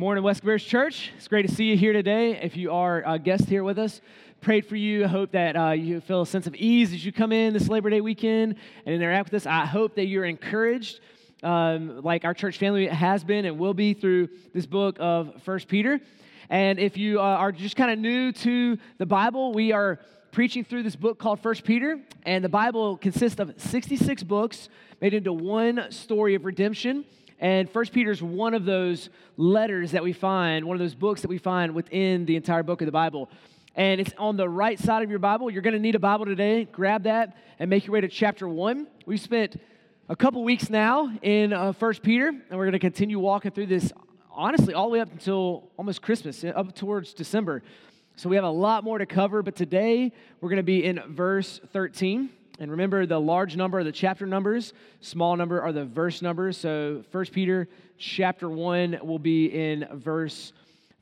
Morning, West Bears Church. It's great to see you here today. If you are a guest here with us, prayed for you. I hope that uh, you feel a sense of ease as you come in this Labor Day weekend and interact with us. I hope that you're encouraged, um, like our church family has been and will be through this book of First Peter. And if you uh, are just kind of new to the Bible, we are preaching through this book called First Peter, and the Bible consists of 66 books made into one story of redemption. And First Peter is one of those letters that we find, one of those books that we find within the entire book of the Bible. And it's on the right side of your Bible. You're going to need a Bible today. Grab that and make your way to chapter one. We've spent a couple weeks now in uh, First Peter, and we're going to continue walking through this, honestly, all the way up until almost Christmas, up towards December. So we have a lot more to cover, but today we're going to be in verse 13. And remember, the large number are the chapter numbers, small number are the verse numbers. So 1 Peter chapter 1 will be in verse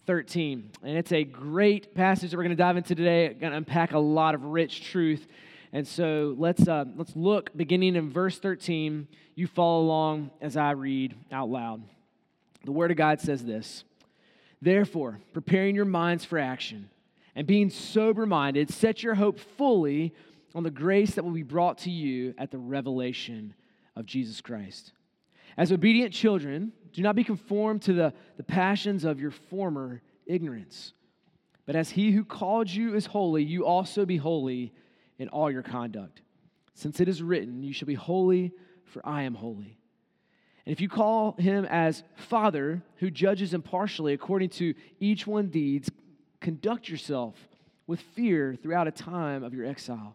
13. And it's a great passage that we're going to dive into today. Going to unpack a lot of rich truth. And so let's, uh, let's look beginning in verse 13. You follow along as I read out loud. The Word of God says this Therefore, preparing your minds for action and being sober minded, set your hope fully on the grace that will be brought to you at the revelation of Jesus Christ. As obedient children, do not be conformed to the, the passions of your former ignorance. But as he who called you is holy, you also be holy in all your conduct. Since it is written, You shall be holy, for I am holy. And if you call him as Father, who judges impartially according to each one's deeds, conduct yourself with fear throughout a time of your exile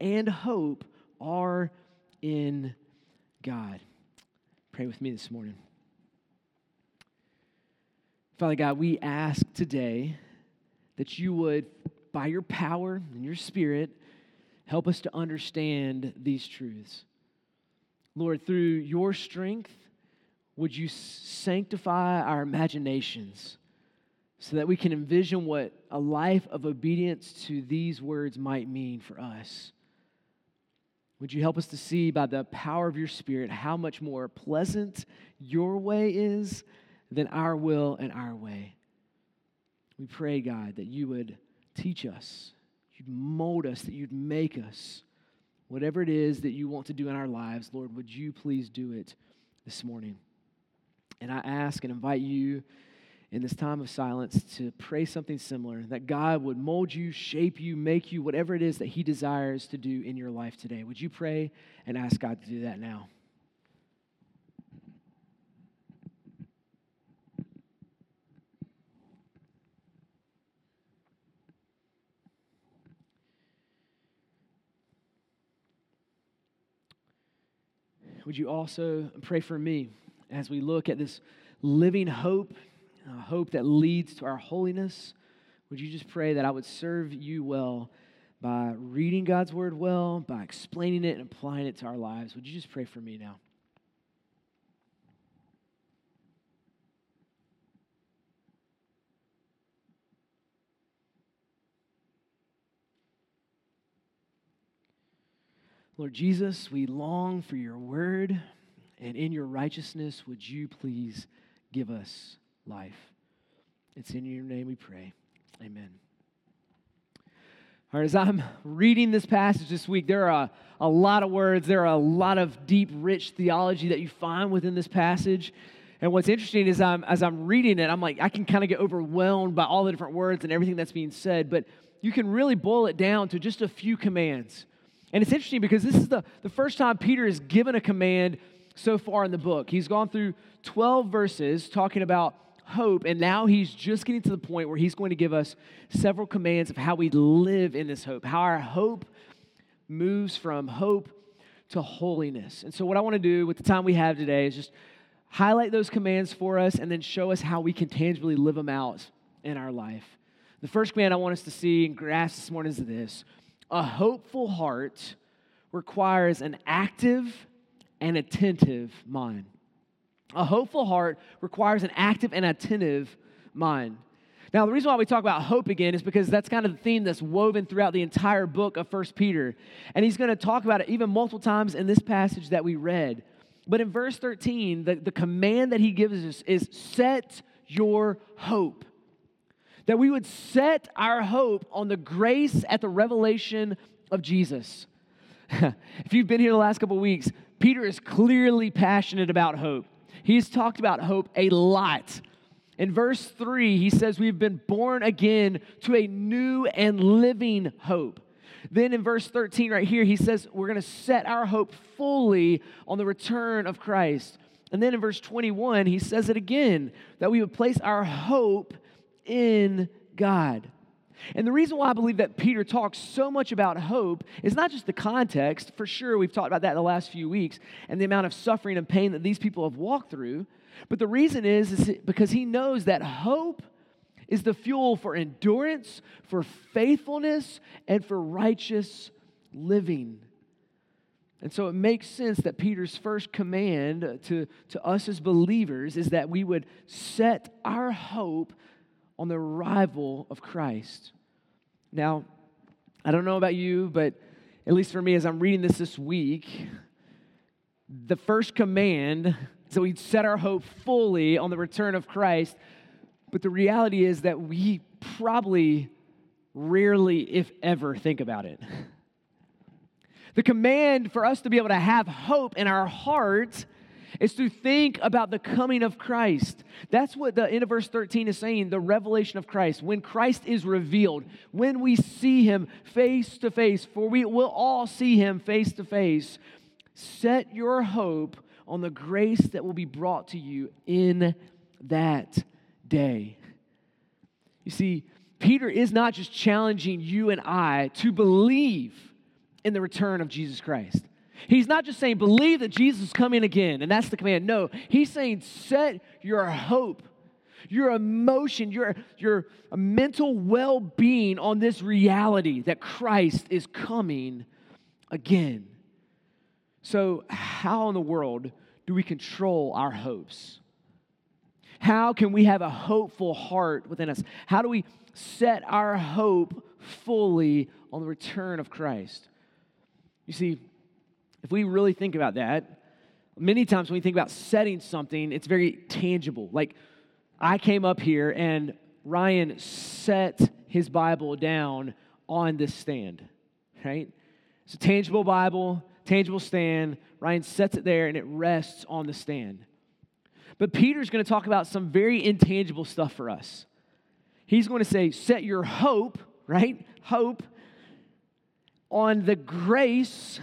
and hope are in God. Pray with me this morning. Father God, we ask today that you would, by your power and your spirit, help us to understand these truths. Lord, through your strength, would you sanctify our imaginations so that we can envision what a life of obedience to these words might mean for us? Would you help us to see by the power of your Spirit how much more pleasant your way is than our will and our way? We pray, God, that you would teach us, you'd mold us, that you'd make us. Whatever it is that you want to do in our lives, Lord, would you please do it this morning? And I ask and invite you in this time of silence to pray something similar that God would mold you, shape you, make you, whatever it is that He desires to do in your life today. Would you pray and ask God to do that now? Would you also pray for me as we look at this living hope uh, hope that leads to our holiness. Would you just pray that I would serve you well by reading God's word well, by explaining it and applying it to our lives? Would you just pray for me now? Lord Jesus, we long for your word, and in your righteousness, would you please give us life. It's in your name we pray. Amen. All right, as I'm reading this passage this week, there are a, a lot of words, there are a lot of deep, rich theology that you find within this passage. And what's interesting is I'm, as I'm reading it, I'm like, I can kind of get overwhelmed by all the different words and everything that's being said, but you can really boil it down to just a few commands. And it's interesting because this is the, the first time Peter is given a command so far in the book. He's gone through 12 verses talking about hope, and now he's just getting to the point where he's going to give us several commands of how we live in this hope, how our hope moves from hope to holiness. And so, what I want to do with the time we have today is just highlight those commands for us, and then show us how we can tangibly live them out in our life. The first command I want us to see and grasp this morning is this a hopeful heart requires an active and attentive mind. A hopeful heart requires an active and attentive mind. Now, the reason why we talk about hope again is because that's kind of the theme that's woven throughout the entire book of First Peter. And he's going to talk about it even multiple times in this passage that we read. But in verse 13, the, the command that he gives us is set your hope. That we would set our hope on the grace at the revelation of Jesus. if you've been here the last couple weeks, Peter is clearly passionate about hope. He's talked about hope a lot. In verse 3, he says, We've been born again to a new and living hope. Then in verse 13, right here, he says, We're going to set our hope fully on the return of Christ. And then in verse 21, he says it again that we would place our hope in God. And the reason why I believe that Peter talks so much about hope is not just the context, for sure, we've talked about that in the last few weeks, and the amount of suffering and pain that these people have walked through, but the reason is, is because he knows that hope is the fuel for endurance, for faithfulness, and for righteous living. And so it makes sense that Peter's first command to, to us as believers is that we would set our hope on the arrival of Christ. Now, I don't know about you, but at least for me, as I'm reading this this week, the first command so we set our hope fully on the return of Christ. But the reality is that we probably rarely, if ever, think about it. The command for us to be able to have hope in our heart is to think about the coming of Christ. That's what the end of verse 13 is saying the revelation of Christ. When Christ is revealed, when we see him face to face, for we will all see him face to face, set your hope on the grace that will be brought to you in that day. You see, Peter is not just challenging you and I to believe in the return of Jesus Christ. He's not just saying, believe that Jesus is coming again, and that's the command. No, he's saying, set your hope, your emotion, your, your mental well being on this reality that Christ is coming again. So, how in the world do we control our hopes? How can we have a hopeful heart within us? How do we set our hope fully on the return of Christ? You see, if we really think about that, many times when we think about setting something, it's very tangible. Like, I came up here and Ryan set his Bible down on this stand, right? It's a tangible Bible tangible stand. Ryan sets it there and it rests on the stand. But Peter's going to talk about some very intangible stuff for us. He's going to say, set your hope, right? Hope on the grace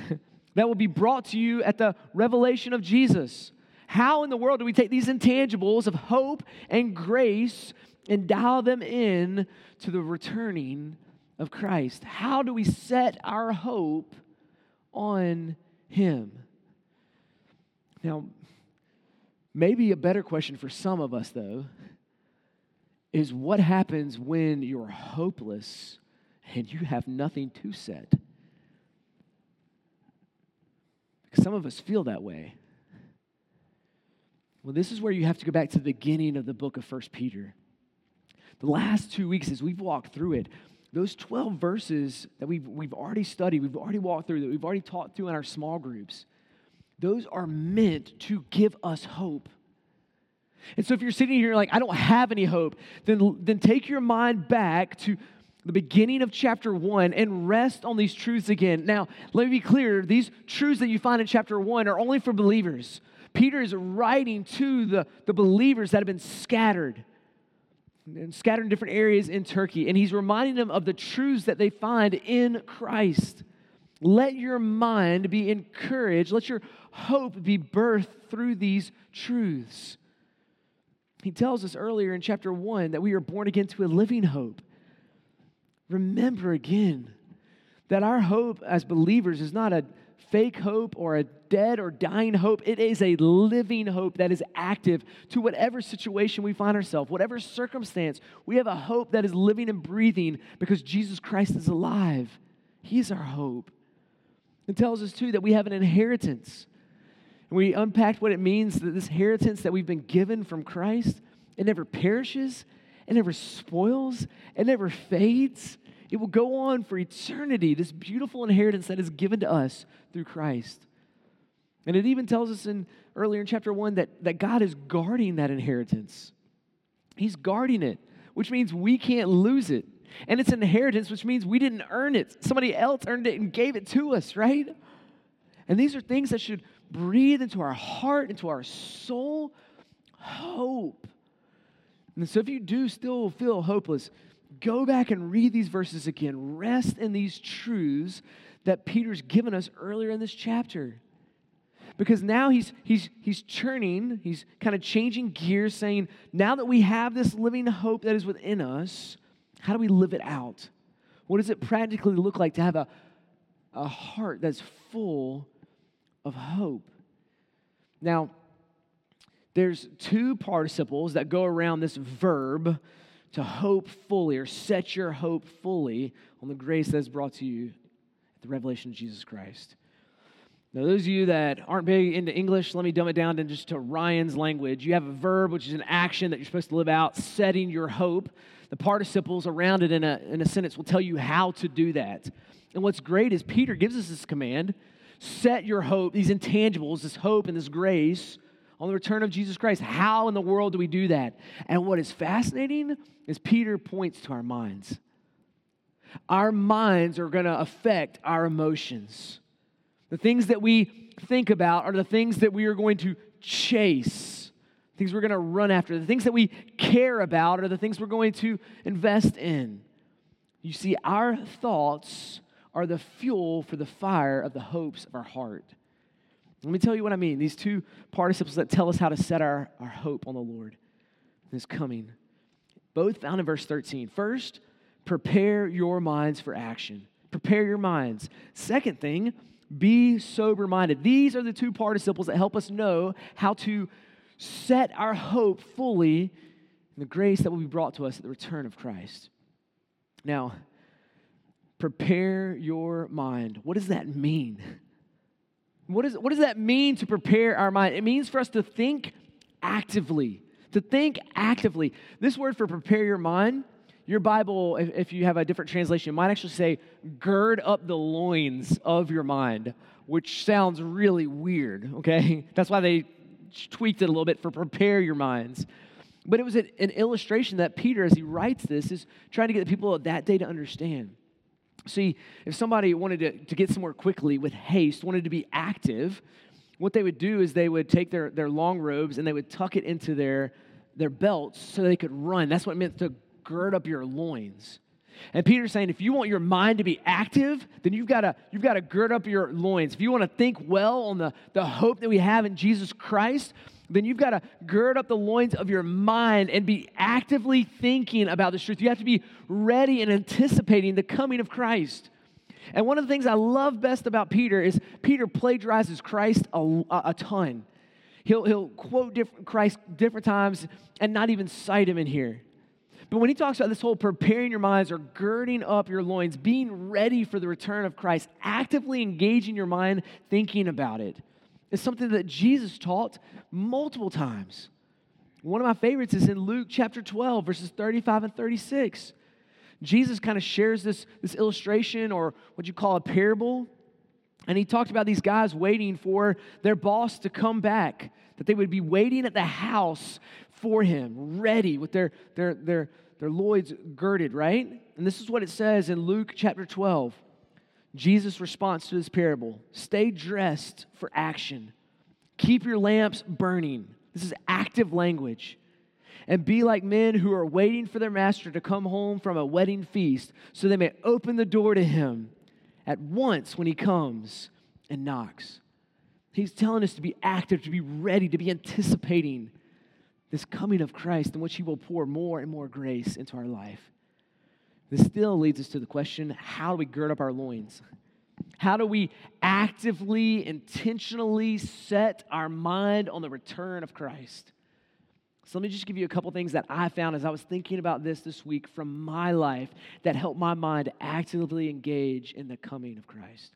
that will be brought to you at the revelation of Jesus. How in the world do we take these intangibles of hope and grace and dial them in to the returning of Christ? How do we set our hope on Him. Now, maybe a better question for some of us, though, is what happens when you're hopeless and you have nothing to set? Because some of us feel that way. Well, this is where you have to go back to the beginning of the book of First Peter. The last two weeks, as we've walked through it, those 12 verses that we've, we've already studied, we've already walked through, that we've already taught through in our small groups, those are meant to give us hope. And so if you're sitting here like, I don't have any hope, then, then take your mind back to the beginning of chapter one and rest on these truths again. Now, let me be clear these truths that you find in chapter one are only for believers. Peter is writing to the, the believers that have been scattered and scattered in different areas in Turkey. And he's reminding them of the truths that they find in Christ. Let your mind be encouraged. Let your hope be birthed through these truths. He tells us earlier in chapter 1 that we are born again to a living hope. Remember again that our hope as believers is not a fake hope or a dead or dying hope. It is a living hope that is active to whatever situation we find ourselves, whatever circumstance. We have a hope that is living and breathing because Jesus Christ is alive. He's our hope. It tells us, too, that we have an inheritance. And we unpacked what it means that this inheritance that we've been given from Christ, it never perishes, it never spoils, it never fades. It will go on for eternity, this beautiful inheritance that is given to us through Christ. And it even tells us in earlier in chapter one that, that God is guarding that inheritance. He's guarding it, which means we can't lose it. And it's an inheritance, which means we didn't earn it. Somebody else earned it and gave it to us, right? And these are things that should breathe into our heart, into our soul, hope. And so if you do still feel hopeless, go back and read these verses again. Rest in these truths that Peter's given us earlier in this chapter. Because now he's, he's, he's churning, he's kind of changing gears, saying, now that we have this living hope that is within us, how do we live it out? What does it practically look like to have a, a heart that's full of hope? Now, there's two participles that go around this verb to hope fully or set your hope fully on the grace that is brought to you at the revelation of Jesus Christ. Now, those of you that aren't big into English, let me dumb it down to just to Ryan's language. You have a verb, which is an action that you're supposed to live out, setting your hope. The participles around it in a, in a sentence will tell you how to do that. And what's great is Peter gives us this command set your hope, these intangibles, this hope and this grace on the return of Jesus Christ. How in the world do we do that? And what is fascinating is Peter points to our minds. Our minds are going to affect our emotions. The things that we think about are the things that we are going to chase, things we're going to run after. The things that we care about are the things we're going to invest in. You see, our thoughts are the fuel for the fire of the hopes of our heart. Let me tell you what I mean. These two participles that tell us how to set our, our hope on the Lord is coming. Both found in verse 13. First, prepare your minds for action. Prepare your minds. Second thing, be sober minded. These are the two participles that help us know how to set our hope fully in the grace that will be brought to us at the return of Christ. Now, prepare your mind. What does that mean? What, is, what does that mean to prepare our mind? It means for us to think actively. To think actively. This word for prepare your mind, your Bible, if, if you have a different translation, might actually say gird up the loins of your mind, which sounds really weird, okay? That's why they tweaked it a little bit for prepare your minds. But it was an, an illustration that Peter, as he writes this, is trying to get the people of that day to understand. See, if somebody wanted to, to get somewhere quickly with haste, wanted to be active, what they would do is they would take their, their long robes and they would tuck it into their, their belts so they could run. That's what it meant to gird up your loins. And Peter's saying, if you want your mind to be active, then you've got to you've got to gird up your loins. If you want to think well on the, the hope that we have in Jesus Christ, then you've got to gird up the loins of your mind and be actively thinking about this truth. You have to be ready and anticipating the coming of Christ. And one of the things I love best about Peter is Peter plagiarizes Christ a, a ton. He'll, he'll quote different, Christ different times and not even cite him in here. But when he talks about this whole preparing your minds or girding up your loins, being ready for the return of Christ, actively engaging your mind, thinking about it, is something that Jesus taught multiple times. One of my favorites is in Luke chapter 12, verses 35 and 36. Jesus kind of shares this, this illustration or what you call a parable. And he talked about these guys waiting for their boss to come back, that they would be waiting at the house for him, ready with their, their, their, their loins girded, right? And this is what it says in Luke chapter 12. Jesus' response to this parable stay dressed for action, keep your lamps burning. This is active language. And be like men who are waiting for their master to come home from a wedding feast so they may open the door to him at once when he comes and knocks. He's telling us to be active, to be ready, to be anticipating this coming of Christ in which He will pour more and more grace into our life. This still leads us to the question how do we gird up our loins? How do we actively, intentionally set our mind on the return of Christ? So let me just give you a couple things that I found as I was thinking about this this week from my life that helped my mind actively engage in the coming of Christ.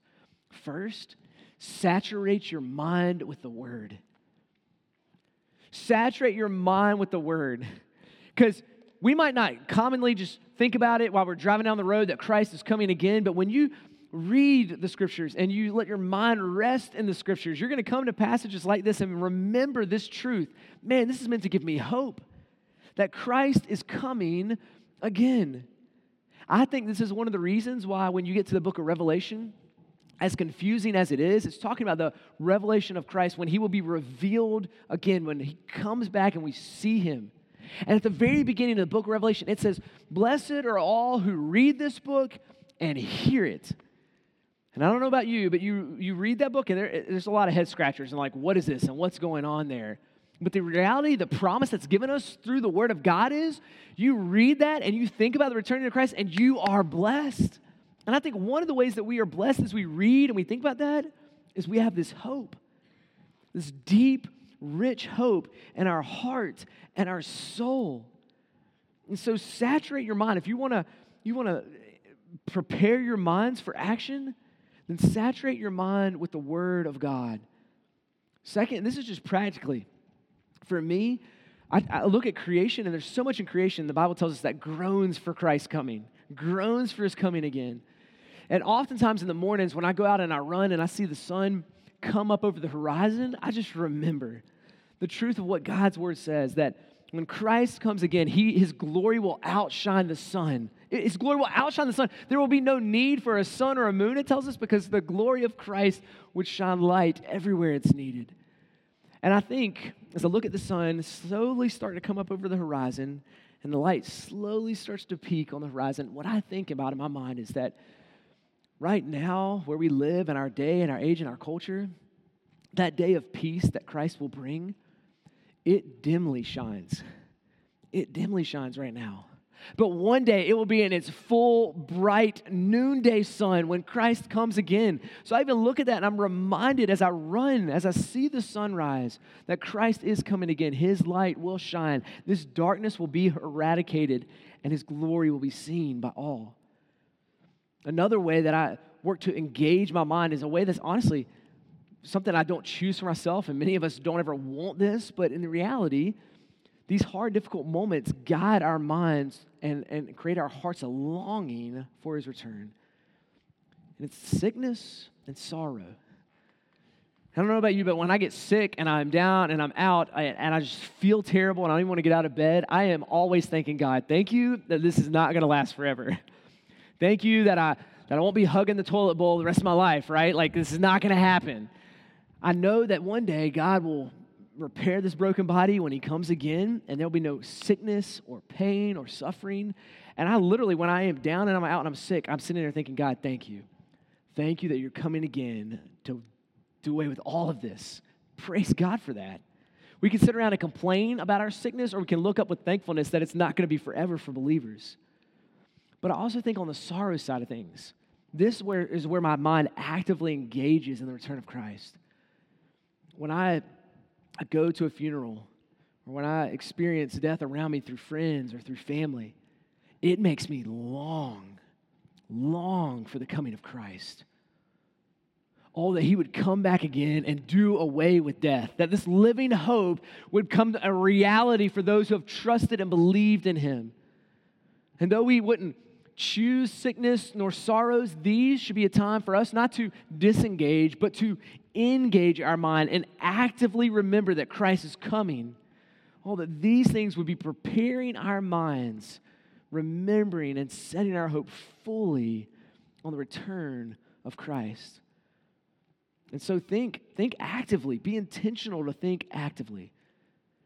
First, saturate your mind with the Word. Saturate your mind with the Word. Because we might not commonly just think about it while we're driving down the road that Christ is coming again, but when you read the scriptures and you let your mind rest in the scriptures, you're going to come to passages like this and remember this truth. Man, this is meant to give me hope that Christ is coming again. I think this is one of the reasons why, when you get to the book of Revelation, as confusing as it is, it's talking about the revelation of Christ when he will be revealed again, when he comes back and we see him. And at the very beginning of the book of Revelation, it says, Blessed are all who read this book and hear it. And I don't know about you, but you, you read that book and there, there's a lot of head scratchers and like, what is this and what's going on there? But the reality, the promise that's given us through the Word of God is you read that and you think about the return of Christ and you are blessed. And I think one of the ways that we are blessed as we read and we think about that is we have this hope, this deep, rich hope in our heart and our soul. And so saturate your mind. If you want to you want to prepare your minds for action, then saturate your mind with the word of God. Second, this is just practically for me, I, I, look at creation and there's so much in creation. The Bible tells us that groans for Christ's coming, groans for his coming again. And oftentimes in the mornings when I go out and I run and I see the sun come up over the horizon, I just remember the truth of what God's word says that when Christ comes again, he, his glory will outshine the sun. His glory will outshine the sun. There will be no need for a sun or a moon, it tells us, because the glory of Christ would shine light everywhere it's needed. And I think as I look at the sun slowly starting to come up over the horizon and the light slowly starts to peak on the horizon, what I think about in my mind is that right now, where we live in our day and our age and our culture, that day of peace that Christ will bring, it dimly shines. It dimly shines right now. But one day it will be in its full, bright noonday sun when Christ comes again. So I even look at that and I'm reminded as I run, as I see the sunrise, that Christ is coming again. His light will shine. This darkness will be eradicated and his glory will be seen by all. Another way that I work to engage my mind is a way that's honestly something I don't choose for myself, and many of us don't ever want this, but in reality, these hard, difficult moments guide our minds and, and create our hearts a longing for his return. And it's sickness and sorrow. I don't know about you, but when I get sick and I'm down and I'm out I, and I just feel terrible and I don't even want to get out of bed, I am always thanking God, thank you that this is not going to last forever. thank you that I, that I won't be hugging the toilet bowl the rest of my life, right? Like, this is not going to happen. I know that one day God will repair this broken body when he comes again, and there'll be no sickness or pain or suffering. And I literally, when I am down and I'm out and I'm sick, I'm sitting there thinking, God, thank you. Thank you that you're coming again to do away with all of this. Praise God for that. We can sit around and complain about our sickness, or we can look up with thankfulness that it's not going to be forever for believers. But I also think on the sorrow side of things, this where, is where my mind actively engages in the return of Christ. When I I go to a funeral or when I experience death around me through friends or through family, it makes me long, long for the coming of Christ. Oh, that he would come back again and do away with death. That this living hope would come a reality for those who have trusted and believed in him. And though we wouldn't choose sickness nor sorrows, these should be a time for us not to disengage, but to engage our mind and actively remember that Christ is coming. All oh, that these things would be preparing our minds, remembering and setting our hope fully on the return of Christ. And so think, think actively, be intentional to think actively.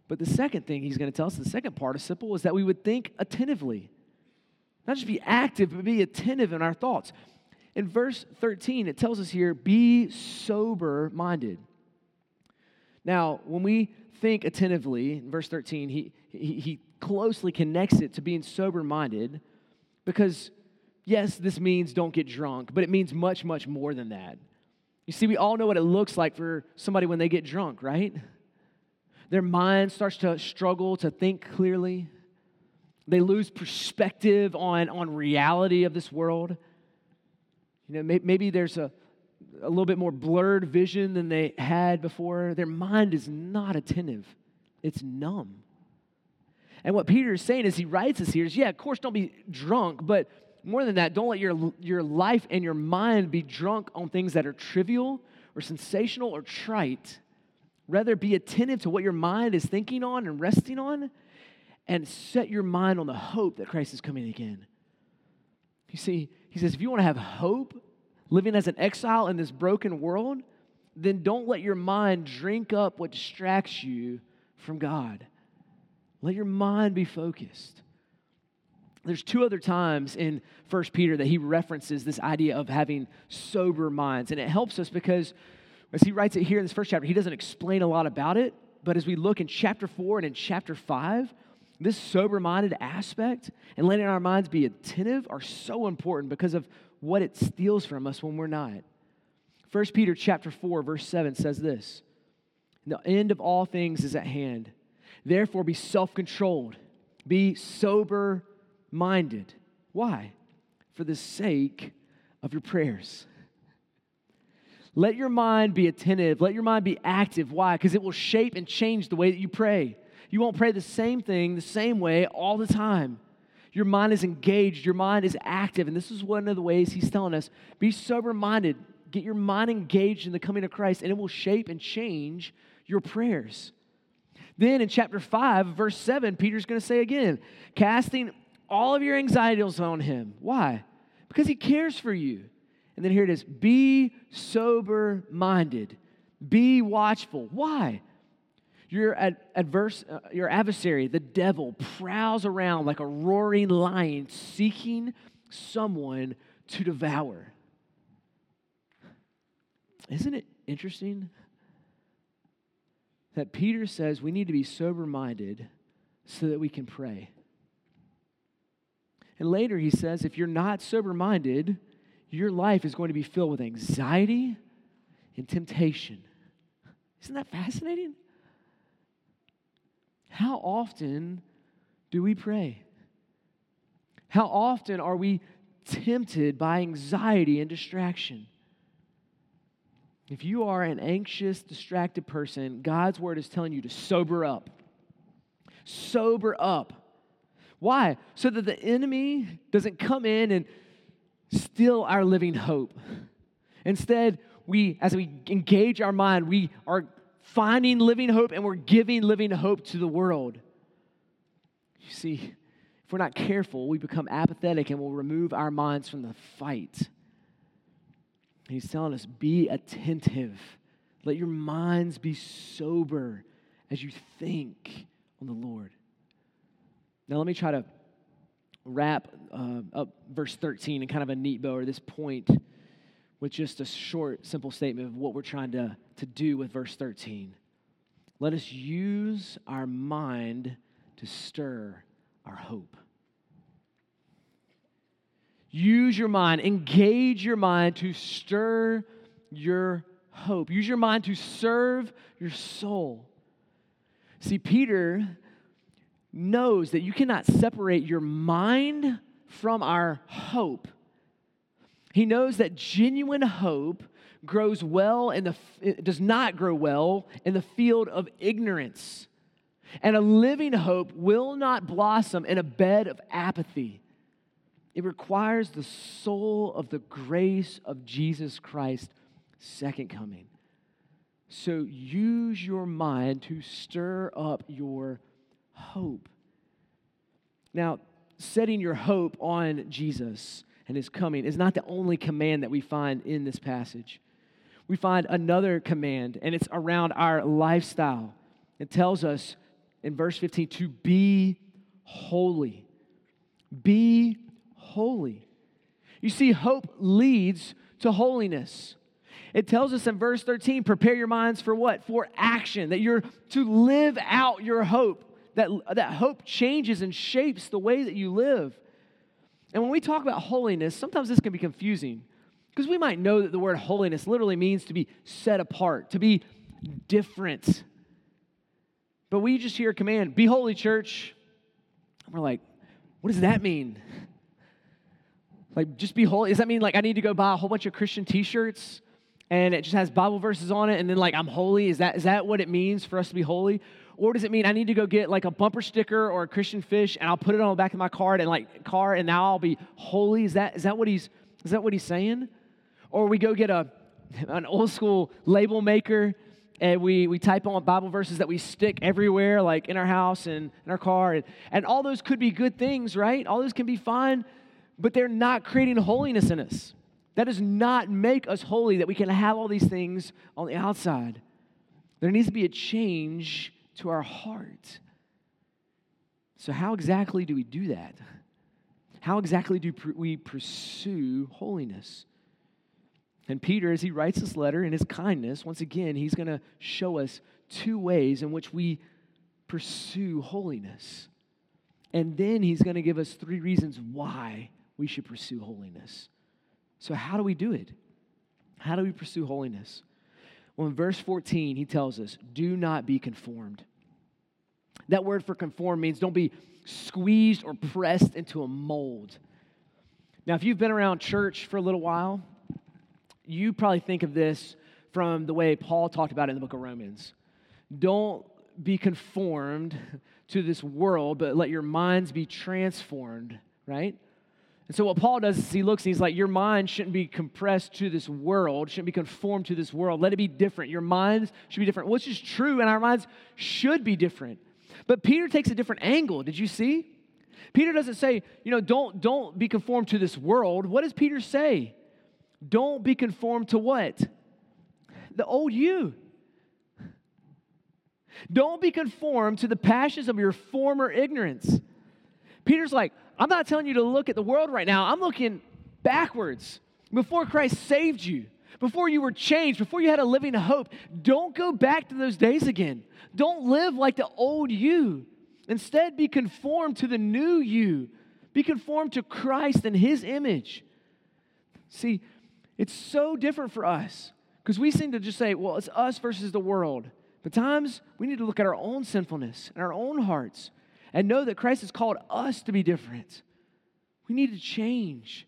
But the second thing he's going to tell us, the second participle, is that we would think attentively. Not just be active, but be attentive in our thoughts. In verse 13, it tells us here, be sober minded. Now, when we think attentively, in verse 13, he, he, closely connects it to being sober minded because yes, this means don't get drunk, but it means much, much more than that. You see, we all know what it looks like for somebody when they get drunk, right? Their mind starts to struggle to think clearly. They lose perspective on, on reality of this world. You know, maybe, maybe there's a, a little bit more blurred vision than they had before. Their mind is not attentive, it's numb. And what Peter is saying as he writes this here is yeah, of course, don't be drunk, but more than that, don't let your, your life and your mind be drunk on things that are trivial or sensational or trite. Rather, be attentive to what your mind is thinking on and resting on, and set your mind on the hope that Christ is coming again. You see, he says, if you want to have hope living as an exile in this broken world, then don't let your mind drink up what distracts you from God. Let your mind be focused. There's two other times in 1 Peter that he references this idea of having sober minds. And it helps us because as he writes it here in this first chapter, he doesn't explain a lot about it. But as we look in chapter 4 and in chapter 5, this sober minded aspect and letting our minds be attentive are so important because of what it steals from us when we're not. 1 Peter chapter 4 verse 7 says this. The end of all things is at hand. Therefore be self-controlled. Be sober minded. Why? For the sake of your prayers. Let your mind be attentive. Let your mind be active. Why? Because it will shape and change the way that you pray. You won't pray the same thing the same way all the time. Your mind is engaged, your mind is active. And this is one of the ways he's telling us be sober minded. Get your mind engaged in the coming of Christ, and it will shape and change your prayers. Then in chapter 5, verse 7, Peter's going to say again, casting all of your anxieties on him. Why? Because he cares for you. And then here it is be sober minded, be watchful. Why? Your, adverse, uh, your adversary, the devil, prowls around like a roaring lion seeking someone to devour. Isn't it interesting that Peter says we need to be sober minded so that we can pray? And later he says, if you're not sober minded, your life is going to be filled with anxiety and temptation. Isn't that fascinating? How often do we pray? How often are we tempted by anxiety and distraction? If you are an anxious, distracted person, God's word is telling you to sober up. Sober up. Why? So that the enemy doesn't come in and steal our living hope. Instead, we, as we engage our mind, we are finding living hope and we're giving living hope to the world. You see, if we're not careful, we become apathetic and we'll remove our minds from the fight. He's telling us be attentive. Let your minds be sober as you think on the Lord. Now, let me try to wrap uh, up verse 13 in kind of a neat bow or this point with just a short, simple statement of what we're trying to, to do with verse 13. Let us use our mind to stir our hope. Use your mind, engage your mind to stir your hope. Use your mind to serve your soul. See, Peter knows that you cannot separate your mind from our hope. He knows that genuine hope grows well in the does not grow well in the field of ignorance. And a living hope will not blossom in a bed of apathy. It requires the soul of the grace of Jesus Christ second coming. So use your mind to stir up your hope. Now, setting your hope on Jesus and his coming is not the only command that we find in this passage. We find another command, and it's around our lifestyle. It tells us in verse 15 to be holy. Be holy. You see, hope leads to holiness. It tells us in verse 13 prepare your minds for what? For action, that you're to live out your hope, that, that hope changes and shapes the way that you live. And when we talk about holiness, sometimes this can be confusing because we might know that the word holiness literally means to be set apart, to be different. But we just hear a command, be holy, church. And we're like, what does that mean? Like, just be holy. Does that mean like I need to go buy a whole bunch of Christian t shirts and it just has Bible verses on it and then like I'm holy? Is that, is that what it means for us to be holy? Or does it mean I need to go get like a bumper sticker or a Christian fish and I'll put it on the back of my card and like car and now I'll be holy? Is that, is that what he's is that what he's saying? Or we go get a an old school label maker and we, we type on Bible verses that we stick everywhere, like in our house and in our car. And, and all those could be good things, right? All those can be fine, but they're not creating holiness in us. That does not make us holy, that we can have all these things on the outside. There needs to be a change to our heart. So, how exactly do we do that? How exactly do we pursue holiness? And Peter, as he writes this letter in his kindness, once again, he's going to show us two ways in which we pursue holiness. And then he's going to give us three reasons why we should pursue holiness. So, how do we do it? How do we pursue holiness? Well, in verse 14, he tells us, do not be conformed. That word for conform means don't be squeezed or pressed into a mold. Now, if you've been around church for a little while, you probably think of this from the way Paul talked about it in the book of Romans. Don't be conformed to this world, but let your minds be transformed, right? And so what Paul does is he looks and he's like, Your mind shouldn't be compressed to this world, shouldn't be conformed to this world. Let it be different. Your minds should be different, which is true, and our minds should be different. But Peter takes a different angle. Did you see? Peter doesn't say, you know, don't, don't be conformed to this world. What does Peter say? Don't be conformed to what? The old you. Don't be conformed to the passions of your former ignorance. Peter's like, I'm not telling you to look at the world right now. I'm looking backwards. Before Christ saved you, before you were changed, before you had a living hope, don't go back to those days again. Don't live like the old you. Instead, be conformed to the new you. Be conformed to Christ and his image. See, it's so different for us because we seem to just say, well, it's us versus the world. But times we need to look at our own sinfulness and our own hearts and know that Christ has called us to be different. We need to change,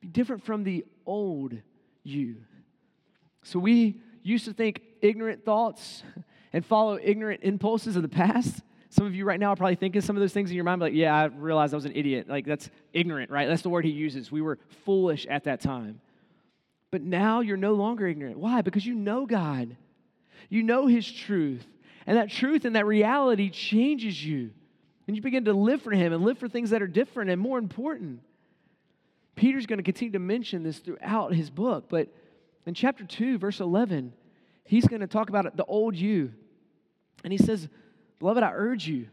be different from the old you. So we used to think ignorant thoughts and follow ignorant impulses of the past. Some of you right now are probably thinking some of those things in your mind, like, yeah, I realized I was an idiot. Like, that's ignorant, right? That's the word he uses. We were foolish at that time. But now you're no longer ignorant. Why? Because you know God, you know his truth. And that truth and that reality changes you. And you begin to live for Him and live for things that are different and more important. Peter's going to continue to mention this throughout his book, but in chapter 2, verse 11, he's going to talk about the old you. And he says, Beloved, I urge you,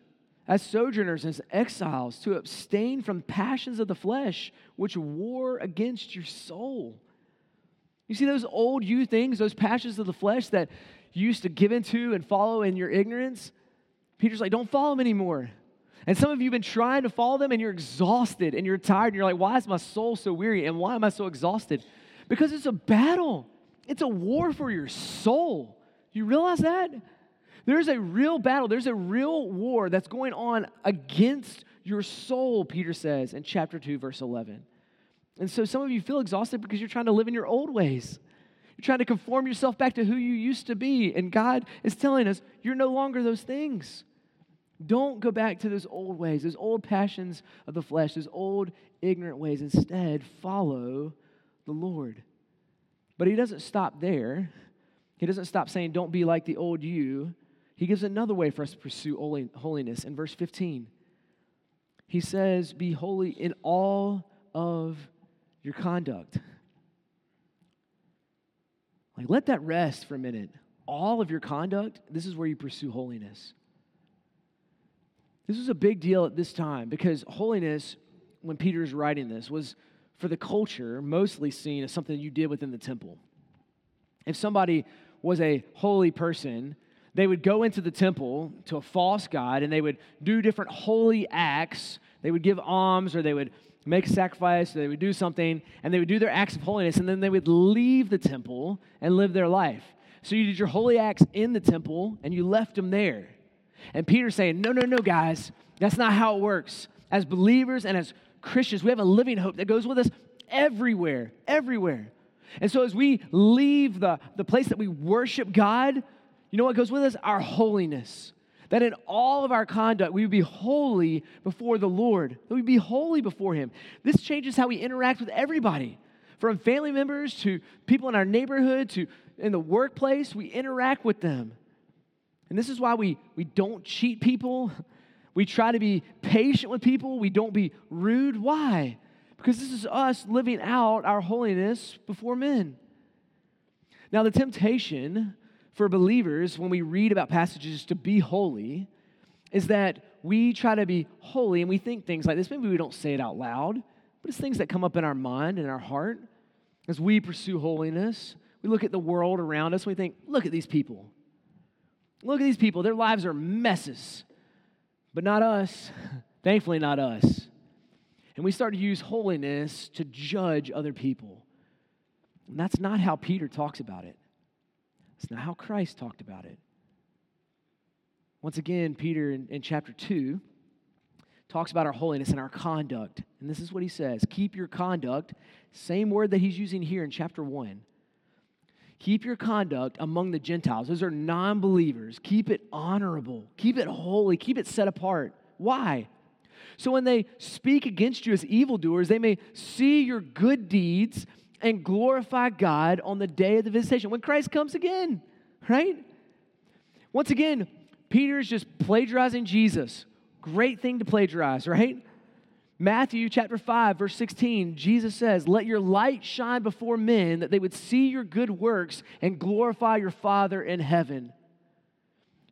as sojourners as exiles, to abstain from passions of the flesh, which war against your soul. You see those old you things, those passions of the flesh that you used to give into and follow in your ignorance? Peter's like, don't follow them anymore. And some of you have been trying to follow them and you're exhausted and you're tired and you're like, why is my soul so weary and why am I so exhausted? Because it's a battle, it's a war for your soul. You realize that? There's a real battle, there's a real war that's going on against your soul, Peter says in chapter 2, verse 11. And so some of you feel exhausted because you're trying to live in your old ways. You're trying to conform yourself back to who you used to be. And God is telling us, you're no longer those things. Don't go back to those old ways, those old passions of the flesh, those old ignorant ways. Instead, follow the Lord. But he doesn't stop there. He doesn't stop saying, don't be like the old you. He gives another way for us to pursue holiness in verse 15. He says, Be holy in all of your conduct. Like, let that rest for a minute. All of your conduct, this is where you pursue holiness. This was a big deal at this time because holiness, when Peter's writing this, was for the culture mostly seen as something you did within the temple. If somebody was a holy person, they would go into the temple to a false god and they would do different holy acts They would give alms or they would make a sacrifice or they would do something and they would do their acts of holiness and then they would leave the temple and live their life. So you did your holy acts in the temple and you left them there. And Peter's saying, No, no, no, guys, that's not how it works. As believers and as Christians, we have a living hope that goes with us everywhere, everywhere. And so as we leave the, the place that we worship God, you know what goes with us? Our holiness. That in all of our conduct, we would be holy before the Lord, that we'd be holy before Him. This changes how we interact with everybody, from family members to people in our neighborhood to in the workplace. We interact with them. And this is why we, we don't cheat people. We try to be patient with people. We don't be rude. Why? Because this is us living out our holiness before men. Now, the temptation for believers when we read about passages to be holy is that we try to be holy and we think things like this. Maybe we don't say it out loud, but it's things that come up in our mind and our heart as we pursue holiness. We look at the world around us and we think, look at these people. Look at these people. Their lives are messes, but not us. Thankfully, not us. And we start to use holiness to judge other people. And that's not how Peter talks about it. It's not how Christ talked about it. Once again, Peter in, in chapter 2 talks about our holiness and our conduct. And this is what he says Keep your conduct, same word that he's using here in chapter 1. Keep your conduct among the Gentiles. Those are non believers. Keep it honorable. Keep it holy. Keep it set apart. Why? So when they speak against you as evildoers, they may see your good deeds and glorify God on the day of the visitation when Christ comes again, right? Once again, Peter's just plagiarizing Jesus. Great thing to plagiarize, right? Matthew chapter 5, verse 16, Jesus says, Let your light shine before men that they would see your good works and glorify your Father in heaven.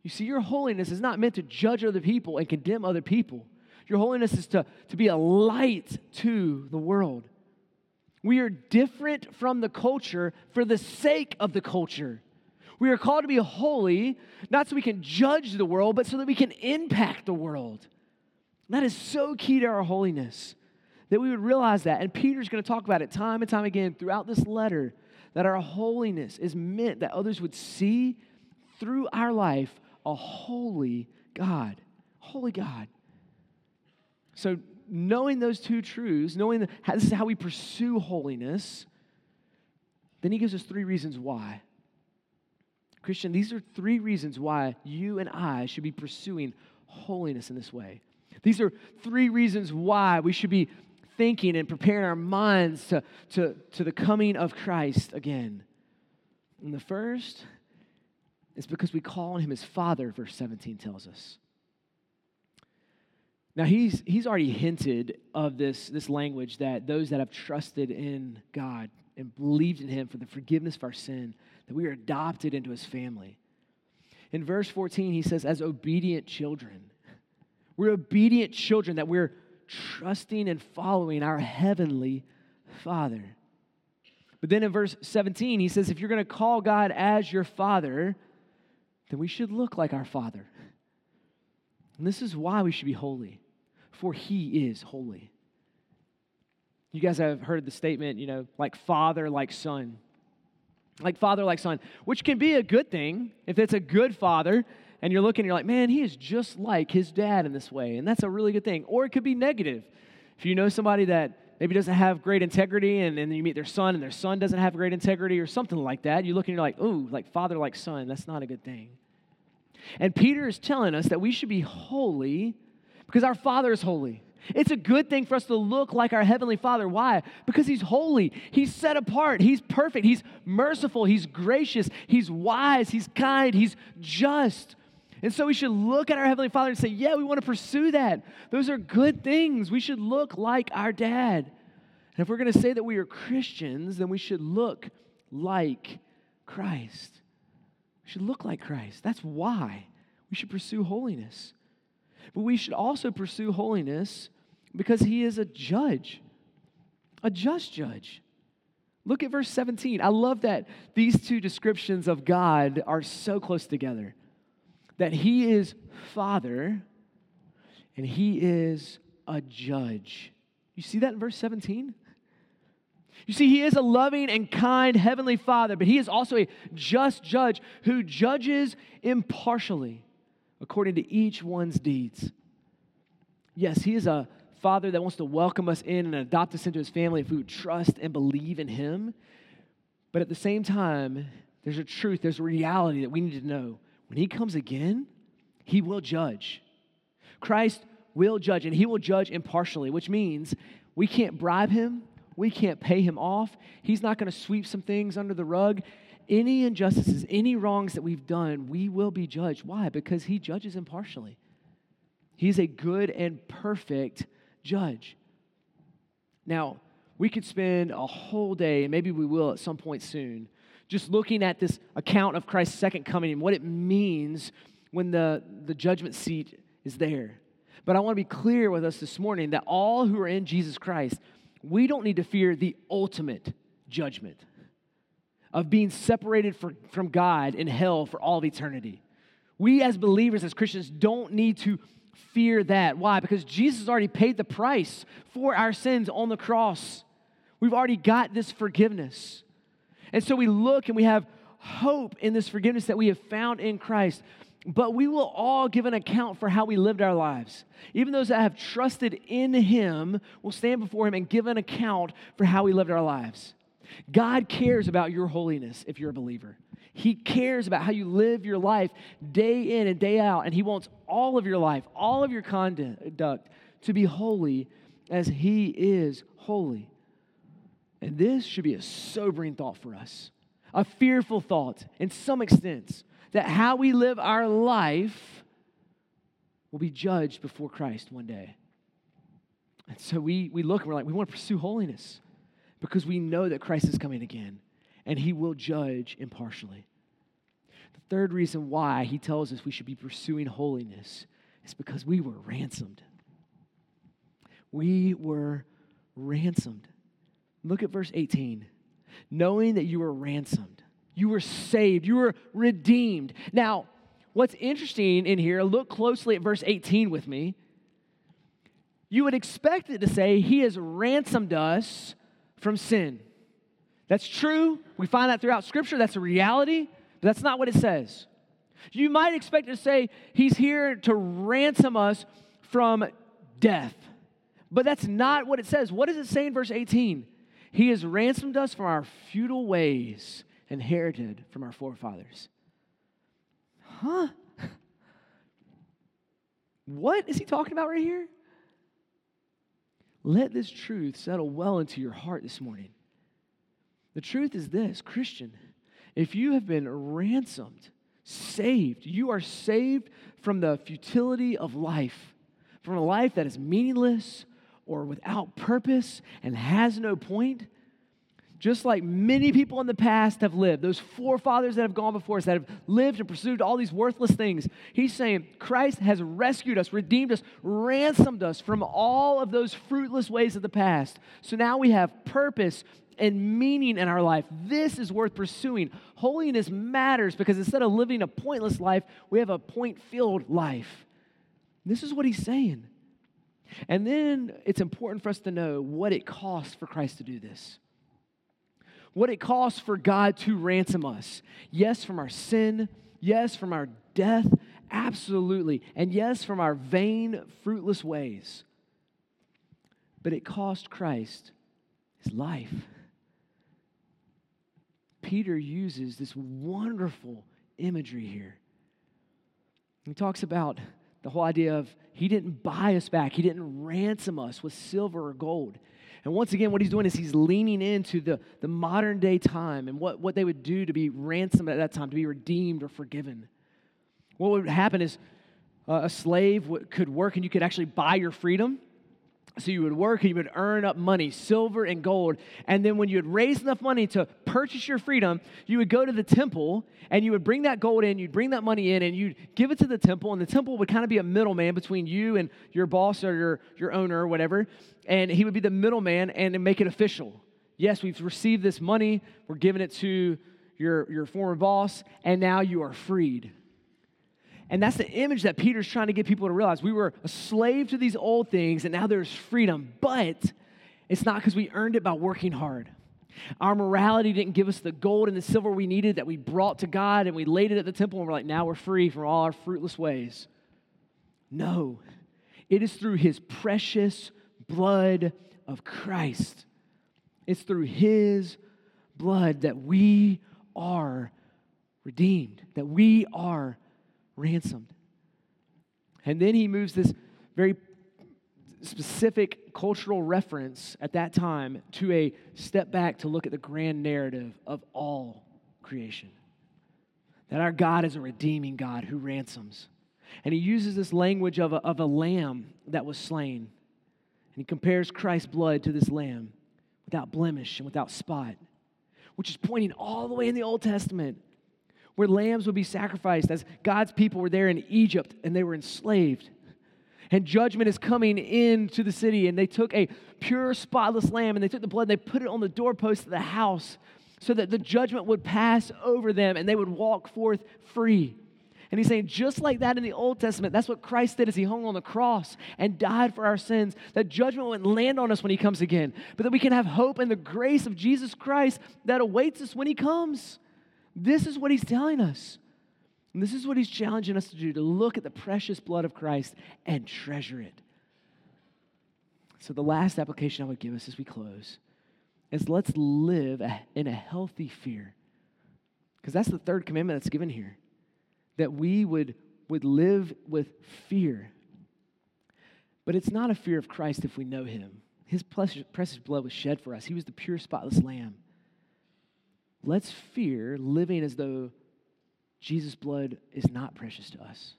You see, your holiness is not meant to judge other people and condemn other people. Your holiness is to, to be a light to the world. We are different from the culture for the sake of the culture. We are called to be holy, not so we can judge the world, but so that we can impact the world. That is so key to our holiness that we would realize that. And Peter's going to talk about it time and time again throughout this letter that our holiness is meant that others would see through our life a holy God. Holy God. So knowing those two truths, knowing that this is how we pursue holiness, then he gives us three reasons why. Christian, these are three reasons why you and I should be pursuing holiness in this way. These are three reasons why we should be thinking and preparing our minds to, to, to the coming of Christ again. And the first is because we call on him as Father, verse 17 tells us. Now, he's, he's already hinted of this, this language that those that have trusted in God and believed in him for the forgiveness of our sin, that we are adopted into his family. In verse 14, he says, as obedient children. We're obedient children, that we're trusting and following our heavenly Father. But then in verse 17, he says, if you're going to call God as your Father, then we should look like our Father. And this is why we should be holy for he is holy. You guys have heard the statement, you know, like father, like son. Like father, like son, which can be a good thing if it's a good father and you're looking, you're like, man, he is just like his dad in this way. And that's a really good thing. Or it could be negative. If you know somebody that maybe doesn't have great integrity and, then you meet their son and their son doesn't have great integrity or something like that, you look and you're like, ooh, like father, like son. That's not a good thing. And Peter is telling us that we should be holy because our Father is holy. It's a good thing for us to look like our Heavenly Father. Why? Because He's holy. He's set apart. He's perfect. He's merciful. He's gracious. He's wise. He's kind. He's just. And so we should look at our Heavenly Father and say, Yeah, we want to pursue that. Those are good things. We should look like our dad. And if we're going to say that we are Christians, then we should look like Christ. We should look like Christ. That's why we should pursue holiness. But we should also pursue holiness because he is a judge, a just judge. Look at verse 17. I love that these two descriptions of God are so close together that he is Father and he is a judge. You see that in verse 17? You see, he is a loving and kind heavenly father, but he is also a just judge who judges impartially according to each one's deeds. Yes, he is a father that wants to welcome us in and adopt us into his family if we would trust and believe in him. But at the same time, there's a truth, there's a reality that we need to know. When he comes again, he will judge. Christ will judge, and he will judge impartially, which means we can't bribe him, we can't pay him off. He's not going to sweep some things under the rug. Any injustices, any wrongs that we've done, we will be judged. Why? Because he judges impartially. He's a good and perfect judge. Now, we could spend a whole day, and maybe we will at some point soon, just looking at this account of Christ's second coming and what it means when the, the judgment seat is there. But I want to be clear with us this morning that all who are in Jesus Christ, we don't need to fear the ultimate judgment of being separated for, from God in hell for all of eternity. We as believers, as Christians, don't need to fear that. Why? Because Jesus already paid the price for our sins on the cross. We've already got this forgiveness. And so we look and we have hope in this forgiveness that we have found in Christ. But we will all give an account for how we lived our lives. Even those that have trusted in Him will stand before Him and give an account for how we lived our lives. God cares about your holiness if you're a believer. He cares about how you live your life day in and day out, and He wants all of your life, all of your conduct to be holy as He is holy. And this should be a sobering thought for us, a fearful thought in some extent that how we live our life will be judged before Christ one day. And so we, we look and we're like, we want to pursue holiness because we know that Christ is coming again and he will judge impartially. The third reason why he tells us we should be pursuing holiness is because we were ransomed. We were ransomed. Look at verse 18. Knowing that you were ransomed, you were saved, you were redeemed. Now, what's interesting in here, look closely at verse 18 with me. You would expect it to say, He has ransomed us from sin. That's true. We find that throughout Scripture. That's a reality, but that's not what it says. You might expect it to say, He's here to ransom us from death. But that's not what it says. What does it say in verse 18? He has ransomed us from our futile ways inherited from our forefathers. Huh? What is he talking about right here? Let this truth settle well into your heart this morning. The truth is this Christian, if you have been ransomed, saved, you are saved from the futility of life, from a life that is meaningless or without purpose and has no point just like many people in the past have lived, those forefathers that have gone before us, that have lived and pursued all these worthless things, he's saying Christ has rescued us, redeemed us, ransomed us from all of those fruitless ways of the past. So now we have purpose and meaning in our life. This is worth pursuing. Holiness matters because instead of living a pointless life, we have a point filled life. This is what he's saying. And then it's important for us to know what it costs for Christ to do this what it costs for God to ransom us. Yes, from our sin. Yes, from our death. Absolutely. And yes, from our vain, fruitless ways. But it cost Christ his life. Peter uses this wonderful imagery here. He talks about the whole idea of he didn't buy us back, he didn't ransom us with silver or gold. And once again, what he's doing is he's leaning into the, the modern day time and what, what they would do to be ransomed at that time, to be redeemed or forgiven. What would happen is uh, a slave could work and you could actually buy your freedom. So you would work and you would earn up money, silver and gold. And then when you had raised enough money to purchase your freedom, you would go to the temple and you would bring that gold in, you'd bring that money in, and you'd give it to the temple. And the temple would kind of be a middleman between you and your boss or your, your owner or whatever. And he would be the middleman and make it official. Yes, we've received this money, we're giving it to your, your former boss, and now you are freed. And that's the image that Peter's trying to get people to realize. We were a slave to these old things, and now there's freedom. But it's not because we earned it by working hard. Our morality didn't give us the gold and the silver we needed that we brought to God and we laid it at the temple and we're like, now we're free from all our fruitless ways. No, it is through his precious blood of Christ. It's through his blood that we are redeemed, that we are ransomed. And then he moves this very specific cultural reference at that time to a step back to look at the grand narrative of all creation. That our God is a redeeming God who ransoms. And he uses this language of a, of a lamb that was slain. And he compares Christ's blood to this lamb without blemish and without spot, which is pointing all the way in the Old Testament where lambs would be sacrificed as God's people were there in Egypt and they were enslaved. And judgment is coming into the city, and they took a pure, spotless lamb and they took the blood and they put it on the doorpost of the house so that the judgment would pass over them and they would walk forth free. And he's saying, just like that in the Old Testament, that's what Christ did as he hung on the cross and died for our sins. That judgment wouldn't land on us when he comes again, but that we can have hope in the grace of Jesus Christ that awaits us when he comes. This is what he's telling us. And this is what he's challenging us to do to look at the precious blood of Christ and treasure it. So, the last application I would give us as we close is let's live in a healthy fear. Because that's the third commandment that's given here that we would, would live with fear. But it's not a fear of Christ if we know him. His precious blood was shed for us, he was the pure, spotless lamb. Let's fear living as though Jesus' blood is not precious to us.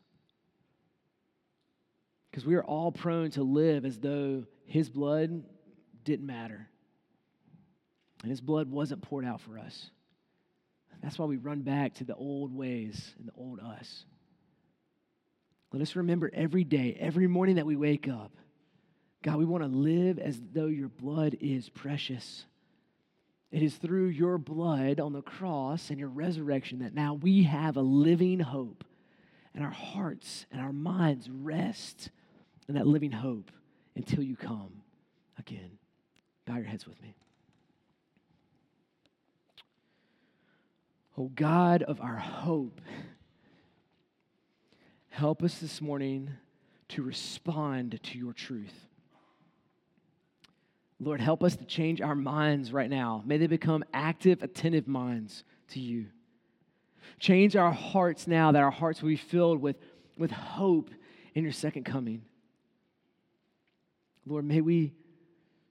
Because we are all prone to live as though his blood didn't matter. And his blood wasn't poured out for us. That's why we run back to the old ways and the old us. Let us remember every day, every morning that we wake up, God, we want to live as though your blood is precious. It is through your blood on the cross and your resurrection that now we have a living hope. And our hearts and our minds rest in that living hope until you come again. Bow your heads with me. Oh God of our hope, help us this morning to respond to your truth. Lord, help us to change our minds right now. May they become active, attentive minds to you. Change our hearts now that our hearts will be filled with, with hope in your second coming. Lord, may we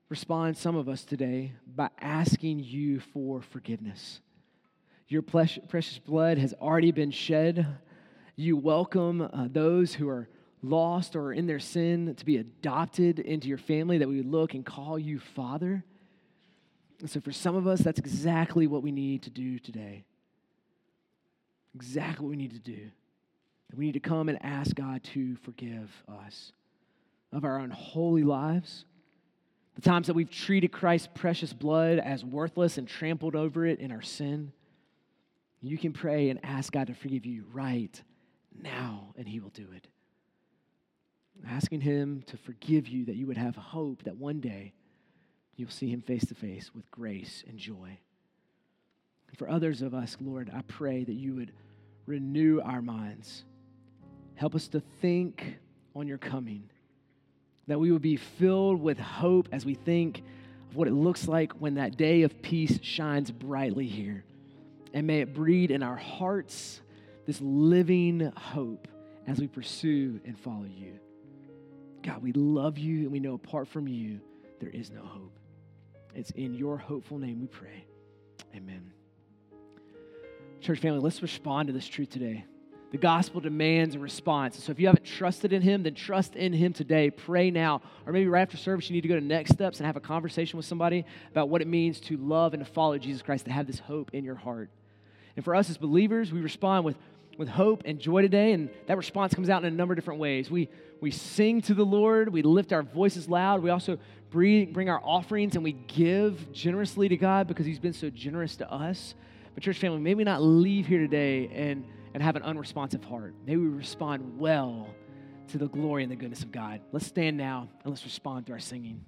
respond, some of us today, by asking you for forgiveness. Your precious blood has already been shed. You welcome uh, those who are lost or in their sin to be adopted into your family, that we would look and call you Father. And so, for some of us, that's exactly what we need to do today. Exactly what we need to do. we need to come and ask God to forgive us of our unholy lives, the times that we've treated Christ's precious blood as worthless and trampled over it in our sin. You can pray and ask God to forgive you right now, and He will do it asking Him to forgive you, that you would have hope that one day you'll see Him face to face with grace and joy. For others of us, Lord, I pray that you would renew our minds. Help us to think on your coming, that we would be filled with hope as we think of what it looks like when that day of peace shines brightly here. And may it breed in our hearts this living hope as we pursue and follow you. God, we love you and we know apart from you, there is no hope. It's in your hopeful name we pray. Amen. Church family, let's respond to this truth today. The gospel demands a response. So if you haven't trusted in him, then trust in him today. Pray now. Or maybe right after service, you need to go to next steps and have a conversation with somebody about what it means to love and to follow Jesus Christ, to have this hope in your heart. And for us as believers, we respond with with hope and joy today, and that response comes out in a number of different ways. We, we sing to the Lord, we lift our voices loud, we also bring, bring our offerings and we give generously to God because He's been so generous to us. But, church family, may we not leave here today and, and have an unresponsive heart. May we respond well to the glory and the goodness of God. Let's stand now and let's respond through our singing.